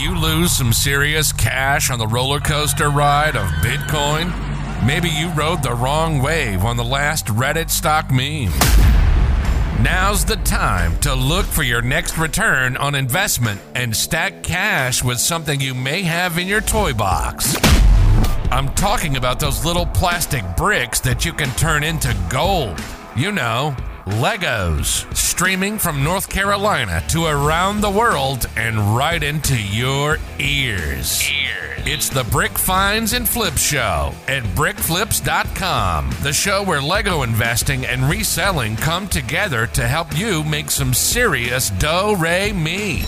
you lose some serious cash on the roller coaster ride of Bitcoin? Maybe you rode the wrong wave on the last Reddit stock meme. Now's the time to look for your next return on investment and stack cash with something you may have in your toy box. I'm talking about those little plastic bricks that you can turn into gold. You know, Legos, streaming from North Carolina to around the world and right into your ears. ears. It's the Brick Finds and Flips Show at brickflips.com, the show where Lego investing and reselling come together to help you make some serious dough re me.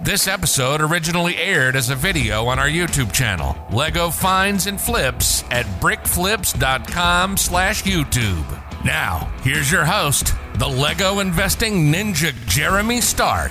This episode originally aired as a video on our YouTube channel, Lego Finds and Flips at brickflips.com slash YouTube. Now, here's your host, the Lego investing ninja, Jeremy Stark.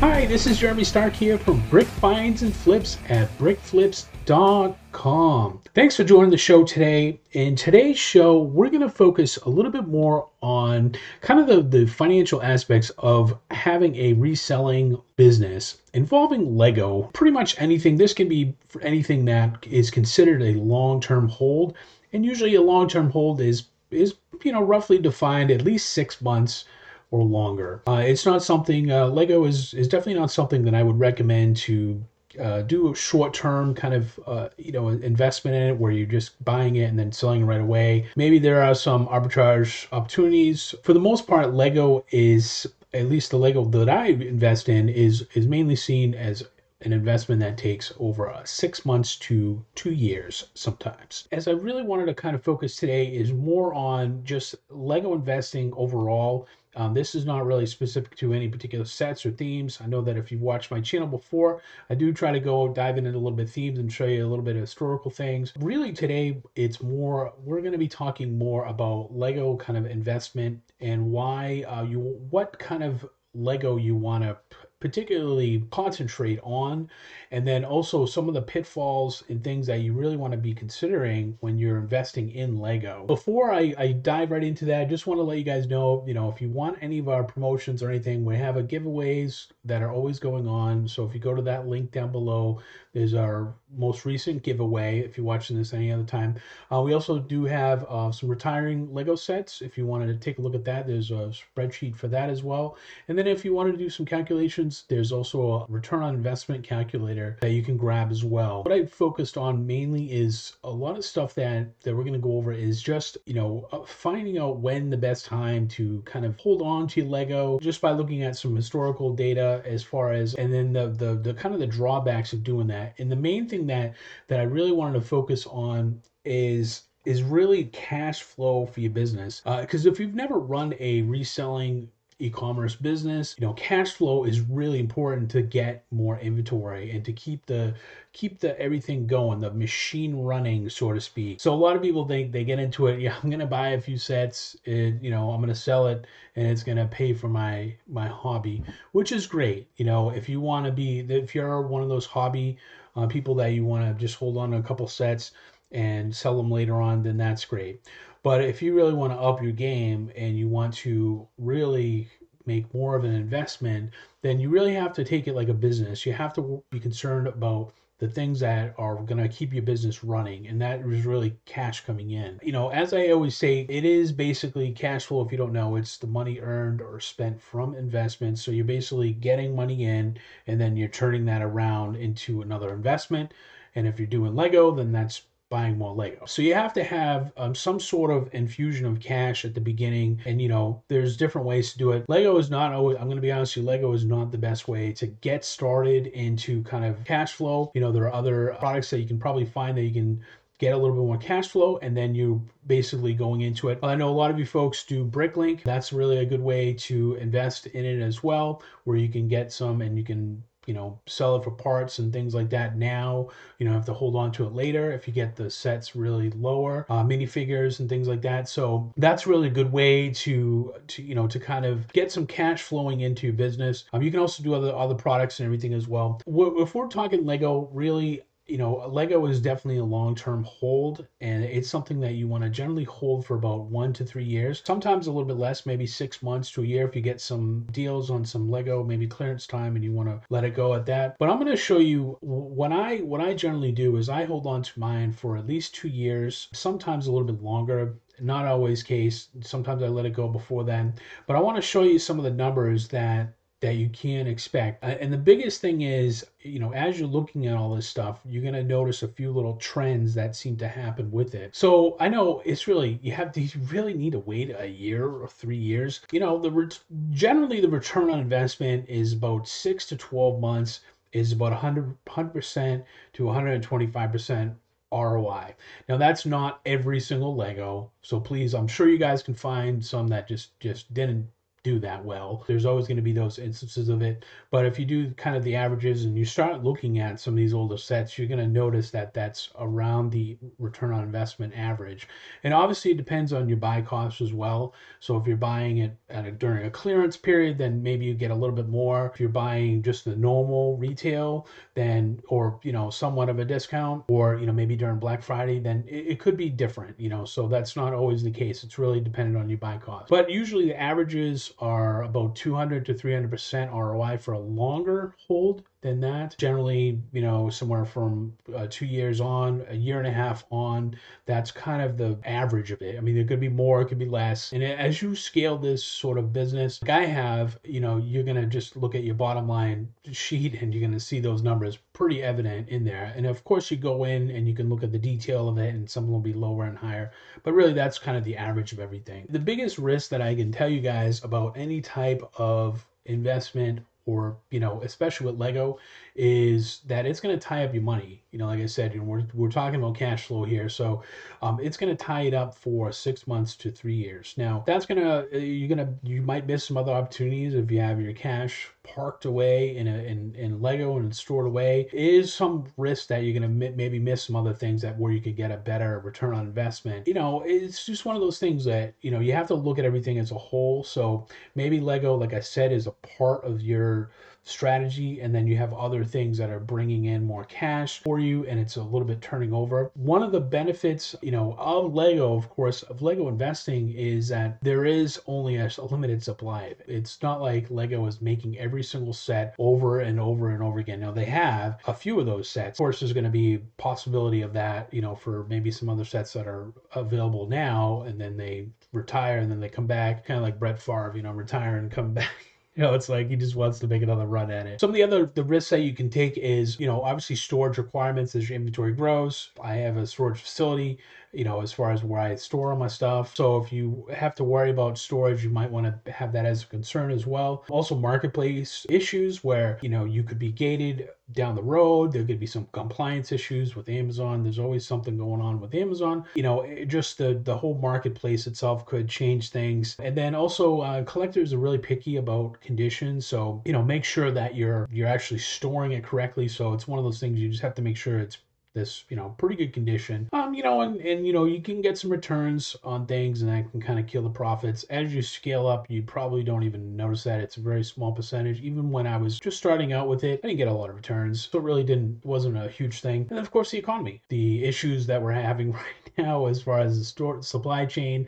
Hi, this is Jeremy Stark here from Brick Finds and Flips at brickflips.com. Thanks for joining the show today. In today's show, we're going to focus a little bit more on kind of the, the financial aspects of having a reselling business involving Lego. Pretty much anything. This can be anything that is considered a long term hold and usually a long-term hold is is you know roughly defined at least six months or longer. Uh, it's not something uh, Lego is is definitely not something that I would recommend to uh, do a short-term kind of uh, you know investment in it where you're just buying it and then selling right away. Maybe there are some arbitrage opportunities. For the most part, Lego is at least the Lego that I invest in is is mainly seen as an investment that takes over uh, six months to two years sometimes. As I really wanted to kind of focus today is more on just Lego investing overall. Um, this is not really specific to any particular sets or themes. I know that if you've watched my channel before, I do try to go dive into a little bit themes and show you a little bit of historical things. Really, today it's more we're going to be talking more about Lego kind of investment and why uh, you what kind of Lego you want to particularly concentrate on and then also some of the pitfalls and things that you really want to be considering when you're investing in lego. Before I, I dive right into that i just want to let you guys know you know if you want any of our promotions or anything we have a giveaways that are always going on. So if you go to that link down below there's our most recent giveaway if you're watching this any other time. Uh, we also do have uh, some retiring lego sets. If you wanted to take a look at that there's a spreadsheet for that as well. And then if you want to do some calculations there's also a return on investment calculator that you can grab as well. What I focused on mainly is a lot of stuff that, that we're going to go over is just, you know, uh, finding out when the best time to kind of hold on to Lego just by looking at some historical data as far as, and then the, the, the kind of the drawbacks of doing that. And the main thing that, that I really wanted to focus on is is really cash flow for your business. Because uh, if you've never run a reselling e-commerce business you know cash flow is really important to get more inventory and to keep the keep the everything going the machine running so to speak. So a lot of people think they get into it yeah i'm gonna buy a few sets and you know i'm gonna sell it and it's gonna pay for my my hobby which is great. You know if you want to be if you're one of those hobby uh, people that you want to just hold on to a couple sets and sell them later on then that's great. But if you really want to up your game and you want to really make more of an investment, then you really have to take it like a business. You have to be concerned about the things that are going to keep your business running and that is really cash coming in. You know as i always say it is basically cash flow if you don't know. It's the money earned or spent from investments so you're basically getting money in and then you're turning that around into another investment. And if you're doing lego then that's buying more Lego. So you have to have um, some sort of infusion of cash at the beginning. And, you know, there's different ways to do it. Lego is not always, I'm going to be honest with you, Lego is not the best way to get started into kind of cash flow. You know, there are other products that you can probably find that you can get a little bit more cash flow and then you're basically going into it. I know a lot of you folks do Bricklink. That's really a good way to invest in it as well, where you can get some and you can you know sell it for parts and things like that now. You know have to hold on to it later if you get the sets really lower uh, minifigures and things like that. So that's really a good way to to you know to kind of get some cash flowing into your business. Um, you can also do other other products and everything as well. If we're talking lego really you know, Lego is definitely a long term hold, and it's something that you want to generally hold for about one to three years. Sometimes a little bit less, maybe six months to a year if you get some deals on some Lego, maybe clearance time, and you want to let it go at that. But I'm going to show you what I what I generally do is I hold on to mine for at least two years, sometimes a little bit longer not always case sometimes i let it go before then but i want to show you some of the numbers that that you can expect. And the biggest thing is, you know, as you're looking at all this stuff, you're going to notice a few little trends that seem to happen with it. So I know it's really, you have you really need to wait a year or three years. You know, the generally the return on investment is about six to 12 months, is about 100, 100% to 125% ROI. Now that's not every single Lego, so please, I'm sure you guys can find some that just just didn't do that well. There's always going to be those instances of it. But if you do kind of the averages and you start looking at some of these older sets, you're going to notice that that's around the return on investment average. And obviously, it depends on your buy cost as well. So if you're buying it a, during a clearance period, then maybe you get a little bit more. If you're buying just the normal retail, then or you know somewhat of a discount, or you know maybe during Black Friday, then it, it could be different. You know, so that's not always the case. It's really dependent on your buy cost. But usually the averages are about 200 to 300% ROI for a longer hold than that. Generally, you know, somewhere from uh, two years on, a year and a half on, that's kind of the average of it. I mean, there could be more, it could be less. And as you scale this sort of business, like I have, you know, you're going to just look at your bottom line sheet and you're going to see those numbers pretty evident in there. And of course, you go in and you can look at the detail of it, and some will be lower and higher. But really, that's kind of the average of everything. The biggest risk that I can tell you guys about any type of investment or you know especially with lego is that it's going to tie up your money you know like i said you know we're, we're talking about cash flow here. So um, it's going to tie it up for six months to three years. Now that's going to uh, you're going to you might miss some other opportunities if you have your cash parked away in a in, in lego and stored away. Is some risk that you're going to maybe miss some other things that where you could get a better return on investment. You know it's just one of those things that you know you have to look at everything as a whole. So maybe lego like i said is a part of your strategy and then you have other things that are bringing in more cash for you and it's a little bit turning over. One of the benefits you know of lego of course of lego investing is that there is only a, limited supply it. It's not like lego is making every single set over and over and over again. Now they have a few of those sets. Of course there's going to be possibility of that you know for maybe some other sets that are available now and then they retire and then they come back kind of like brett Favre, you know retire and come back you know, it's like he just wants to make another run at it. Some of the other the risks that you can take is, you know, obviously storage requirements as your inventory grows. I have a storage facility you know, as far as where I store all my stuff. So if you have to worry about storage, you might want to have that as a concern as well. Also, marketplace issues where, you know, you could be gated down the road. There could be some compliance issues with Amazon. There's always something going on with Amazon. You know, just the, the whole marketplace itself could change things. And then also, uh, collectors are really picky about conditions. So, you know, make sure that you're you're actually storing it correctly. So it's one of those things you just have to make sure it's this you know pretty good condition. Um you know and, and you know you can get some returns on things and that can kind of kill the profits. As you scale up you probably don't even notice that. It's a very small percentage. Even when i was just starting out with it i didn't get a lot of returns. So it really didn't wasn't a huge thing. And of course the economy. The issues that we're having right now as far as the store supply chain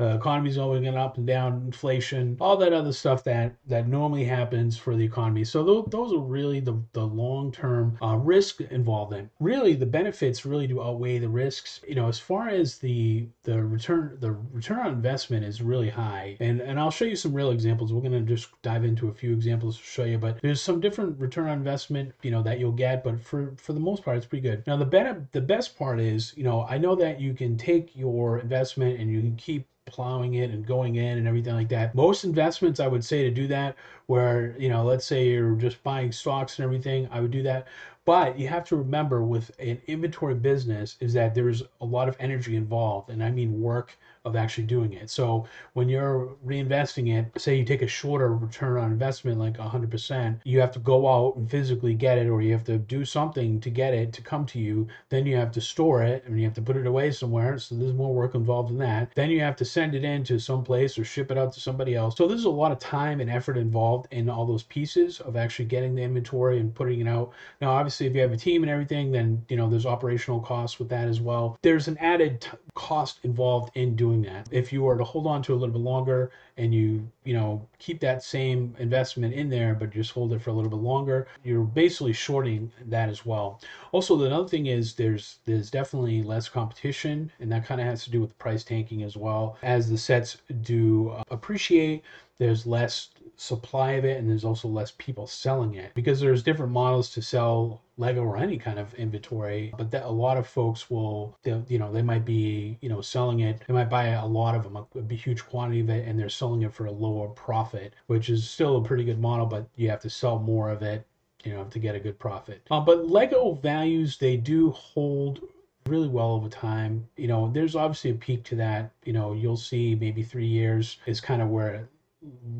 uh, economy's always going up and down, inflation, all that other stuff that that normally happens for the economy. So th- those are really the the long term uh, risk involved in. Really, the benefits really do outweigh the risks. You know, as far as the the return the return on investment is really high, and and I'll show you some real examples. We're gonna just dive into a few examples to show you, but there's some different return on investment, you know, that you'll get, but for for the most part, it's pretty good. Now the better the best part is, you know, I know that you can take your investment and you can keep plowing it and going in and everything like that. Most investments, I would say to do that, where, you know, let's say you're just buying stocks and everything, I would do that. But you have to remember with an inventory business is that there's a lot of energy involved, and I mean work of actually doing it. So when you're reinvesting it, say you take a shorter return on investment, like 100%, you have to go out and physically get it, or you have to do something to get it to come to you. Then you have to store it and you have to put it away somewhere. So there's more work involved in that. Then you have to send it in to some place or ship it out to somebody else. So there's a lot of time and effort involved involved in all those pieces of actually getting the inventory and putting it out. Now, obviously, if you have a team and everything, then you know there's operational costs with that as well. There's an added t- cost involved in doing that. If you were to hold on to a little bit longer and you you know keep that same investment in there, but just hold it for a little bit longer, you're basically shorting that as well. Also, another thing is there's there's definitely less competition, and that kind of has to do with price tanking as well. As the sets do uh, appreciate, there's less supply of it and there's also less people selling it. Because there's different models to sell lego or any kind of inventory but that a lot of folks will you know they might be you know selling it. They might buy a lot of them a, a huge quantity of it and they're selling it for a lower profit which is still a pretty good model but you have to sell more of it you know to get a good profit. Uh, but lego values they do hold really well over time. You know there's obviously a peak to that. You know you'll see maybe three years is kind of where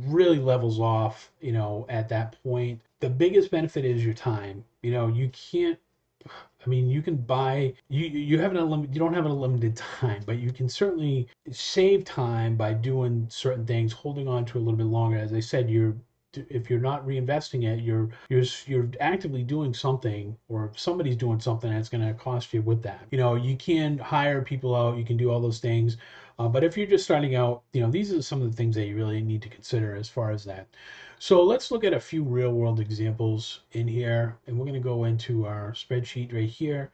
really levels off, you know, at that point. The biggest benefit is your time. You know, you can't I mean, you can buy you you have an unlimited you don't have an unlimited time, but you can certainly save time by doing certain things, holding on to a little bit longer. As I said, you're if you're not reinvesting it, you're you're you're actively doing something, or somebody's doing something that's going to cost you with that. You know, you can hire people out, you can do all those things, uh, but if you're just starting out, you know, these are some of the things that you really need to consider as far as that. So let's look at a few real world examples in here, and we're going to go into our spreadsheet right here.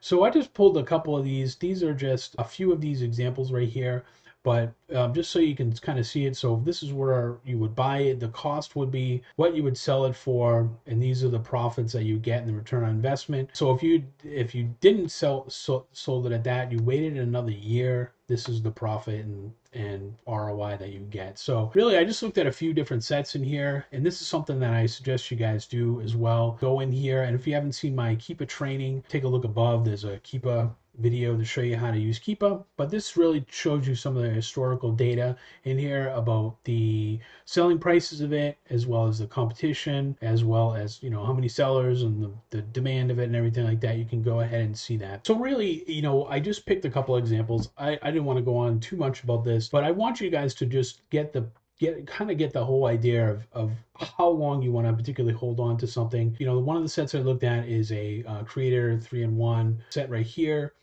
So I just pulled a couple of these. These are just a few of these examples right here but um, just so you can kind of see it. So this is where you would buy it. The cost would be what you would sell it for and these are the profits that you get in the return on investment. So if you if you didn't sell so, sold it at that you waited another year this is the profit and and ROI that you get. So really I just looked at a few different sets in here and this is something that I suggest you guys do as well. Go in here and if you haven't seen my Keepa training, take a look above. There's a Keepa video to show you how to use Keepa, but this really shows you some of the historical data in here about the selling prices of it, as well as the competition, as well as, you know, how many sellers and the, the demand of it and everything like that. You can go ahead and see that. So really, you know, I just picked a couple examples. I, I didn't want to go on too much about this, but I want you guys to just get the get kind of get the whole idea of, of how long you want to particularly hold on to something. You know, one of the sets I looked at is a uh, Creator three in one set right here.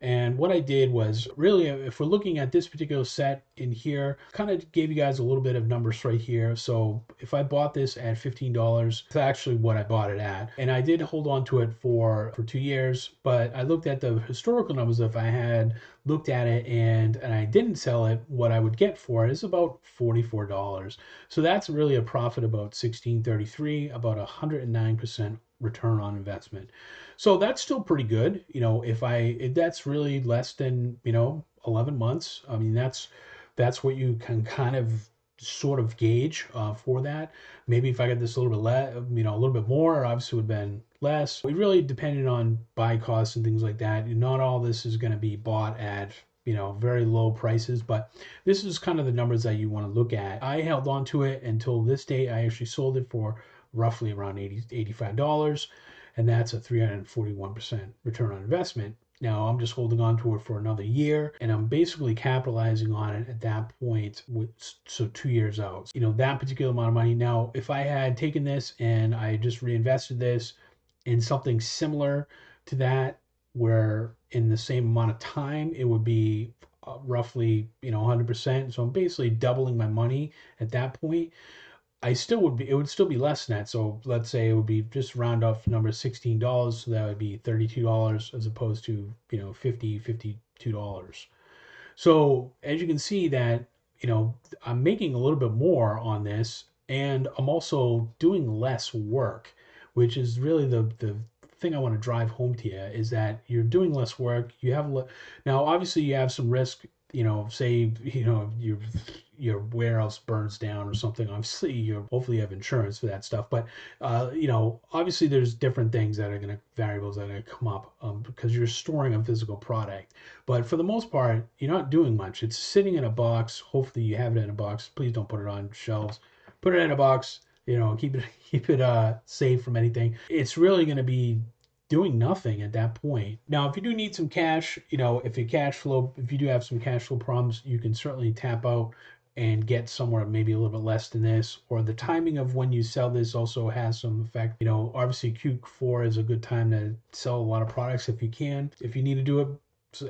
And what I did was really, if we're looking at this particular set in here, kind of gave you guys a little bit of numbers right here. So if I bought this at $15, it's actually what I bought it at. And I did hold on to it for, for two years, but I looked at the historical numbers. If I had looked at it and, and I didn't sell it, what I would get for it is about $44. So that's really a profit about 1633, about 109% return on investment. So that's still pretty good. You know, if I if that's really less than you know 11 months, I mean that's that's what you can kind of sort of gauge uh, for that. Maybe if I got this a little bit less, you know, a little bit more, obviously would have been less. We really depended on buy costs and things like that. Not all this is going to be bought at you know very low prices but this is kind of the numbers that you want to look at i held on to it until this date i actually sold it for roughly around 80 $85 and that's a 341% return on investment. Now I'm just holding on to it for another year and I'm basically capitalizing on it at that point with so 2 years out. You know, that particular amount of money. Now, if I had taken this and I just reinvested this in something similar to that where in the same amount of time it would be uh, roughly, you know, 100%. So I'm basically doubling my money at that point. I still would be it would still be less that. So let's say it would be just round off number sixteen dollars, so that would be thirty two dollars as opposed to you know 50 52 dollars. So as you can see that you know I'm making a little bit more on this, and I'm also doing less work, which is really the the thing I want to drive home to you is that you're doing less work. You have now obviously you have some risk. You know, say you know you your warehouse burns down or something, obviously you hopefully you have insurance for that stuff. But uh, you know, obviously there's different things that are going to variables that are going to come up um, because you're storing a physical product. But for the most part, you're not doing much. It's sitting in a box. Hopefully you have it in a box. Please don't put it on shelves. Put it in a box. You know, keep it keep it uh, safe from anything. It's really going to be doing nothing at that point. Now, if you do need some cash, you know, if your cash flow, if you do have some cash flow problems, you can certainly tap out and get somewhere maybe a little bit less than this, or the timing of when you sell this also has some effect. You know, obviously Q4 is a good time to sell a lot of products if you can. If you need to do it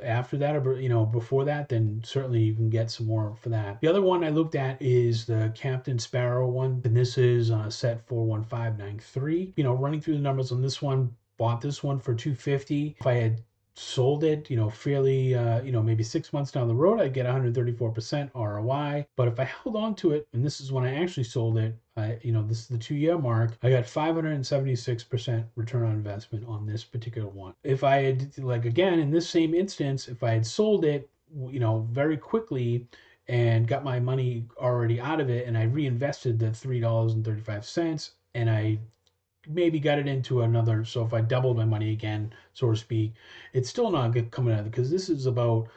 after that or you know before that then certainly you can get some more for that the other one i looked at is the captain sparrow one and this is uh, set 41593 you know running through the numbers on this one bought this one for 250 if i had sold it, you know, fairly, uh, you know, maybe six months down the road, I'd get 134% ROI. But if I held on to it, and this is when I actually sold it, I, you know, this is the two year mark, I got 576% return on investment on this particular one. If I had, like, again, in this same instance, if I had sold it, you know, very quickly, and got my money already out of it and I reinvested the $3.35 and I maybe got it into another. So if I doubled my money again, so to speak, it's still not good coming out because this is about,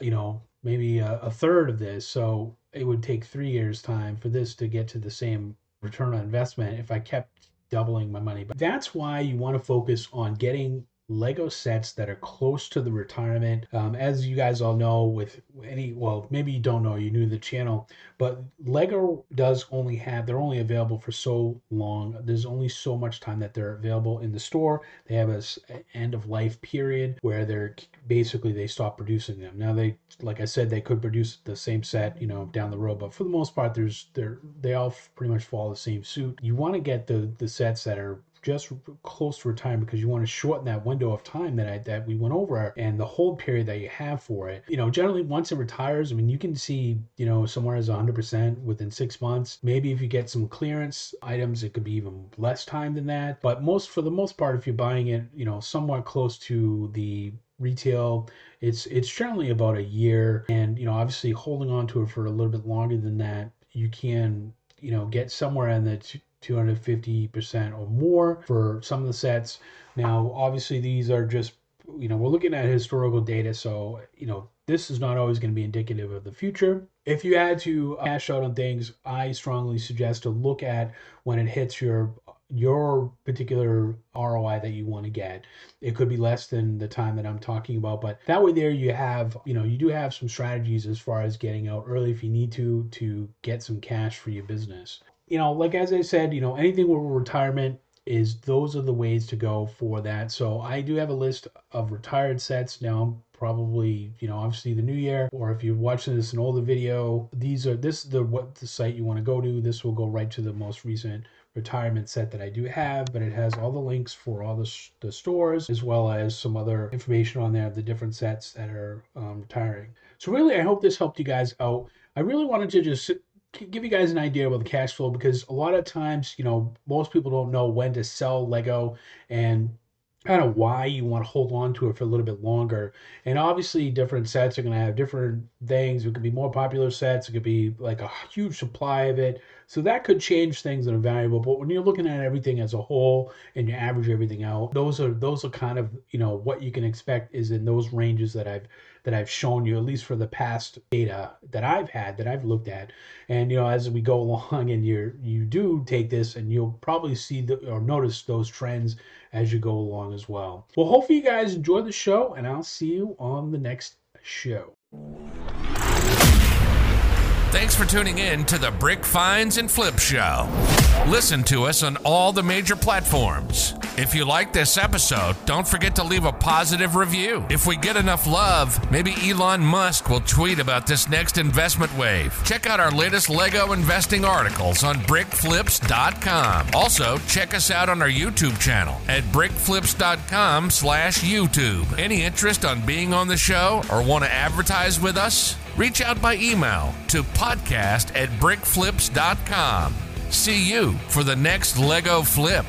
you know, maybe a, a, third of this. So it would take three years time for this to get to the same return on investment if I kept doubling my money. But that's why you want to focus on getting Lego sets that are close to the retirement. Um, as you guys all know, with any, well, maybe you don't know, you're new to the channel, but Lego does only have, they're only available for so long. There's only so much time that they're available in the store. They have a end of life period where they're basically, they stop producing them. Now they, like I said, they could produce the same set, you know, down the road, but for the most part, there's, they're, they all pretty much follow the same suit. You want to get the, the sets that are just close to retirement because you want to shorten that window of time that I that we went over and the hold period that you have for it. You know, generally once it retires, I mean, you can see you know somewhere as 100% within six months. Maybe if you get some clearance items, it could be even less time than that. But most for the most part, if you're buying it, you know, somewhat close to the retail it's it's generally about a year and you know obviously holding on to it for a little bit longer than that you can you know get somewhere in the 250% or more for some of the sets. Now, obviously, these are just, you know, we're looking at historical data. So, you know, this is not always going to be indicative of the future. If you had to uh, cash out on things, I strongly suggest to look at when it hits your your particular ROI that you want to get. It could be less than the time that I'm talking about, but that way there you have, you know, you do have some strategies as far as getting out early if you need to to get some cash for your business you know, like as I said, you know, anything with retirement is those are the ways to go for that. So I do have a list of retired sets now. Probably, you know, obviously the new year, or if you're watching this an older video, these are this is the what the site you want to go to. This will go right to the most recent retirement set that I do have, but it has all the links for all the, the stores as well as some other information on there of the different sets that are um, retiring. So really, I hope this helped you guys out. I really wanted to just give you guys an idea about the cash flow because a lot of times, you know, most people don't know when to sell Lego and kind of why you want to hold on to it for a little bit longer. And obviously, different sets are going to have different things. It could be more popular sets, it could be like a huge supply of it. So that could change things that are valuable. But when you're looking at everything as a whole and you average everything out, those are those are kind of you know what you can expect is in those ranges that I've that I've shown you, at least for the past data that I've had, that I've looked at. And, you know, as we go along and you you do take this and you'll probably see the, or notice those trends as you go along as well. Well, hopefully you guys enjoy the show and I'll see you on the next show. Thanks for tuning in to the Brick Finds and Flip Show. Listen to us on all the major platforms. If you like this episode, don't forget to leave a positive review. If we get enough love, maybe Elon Musk will tweet about this next investment wave. Check out our latest Lego investing articles on brickflips.com. Also, check us out on our YouTube channel at brickflips.com slash YouTube. Any interest on being on the show or want to advertise with us? Reach out by email to podcast at brickflips.com. See you for the next Lego flip.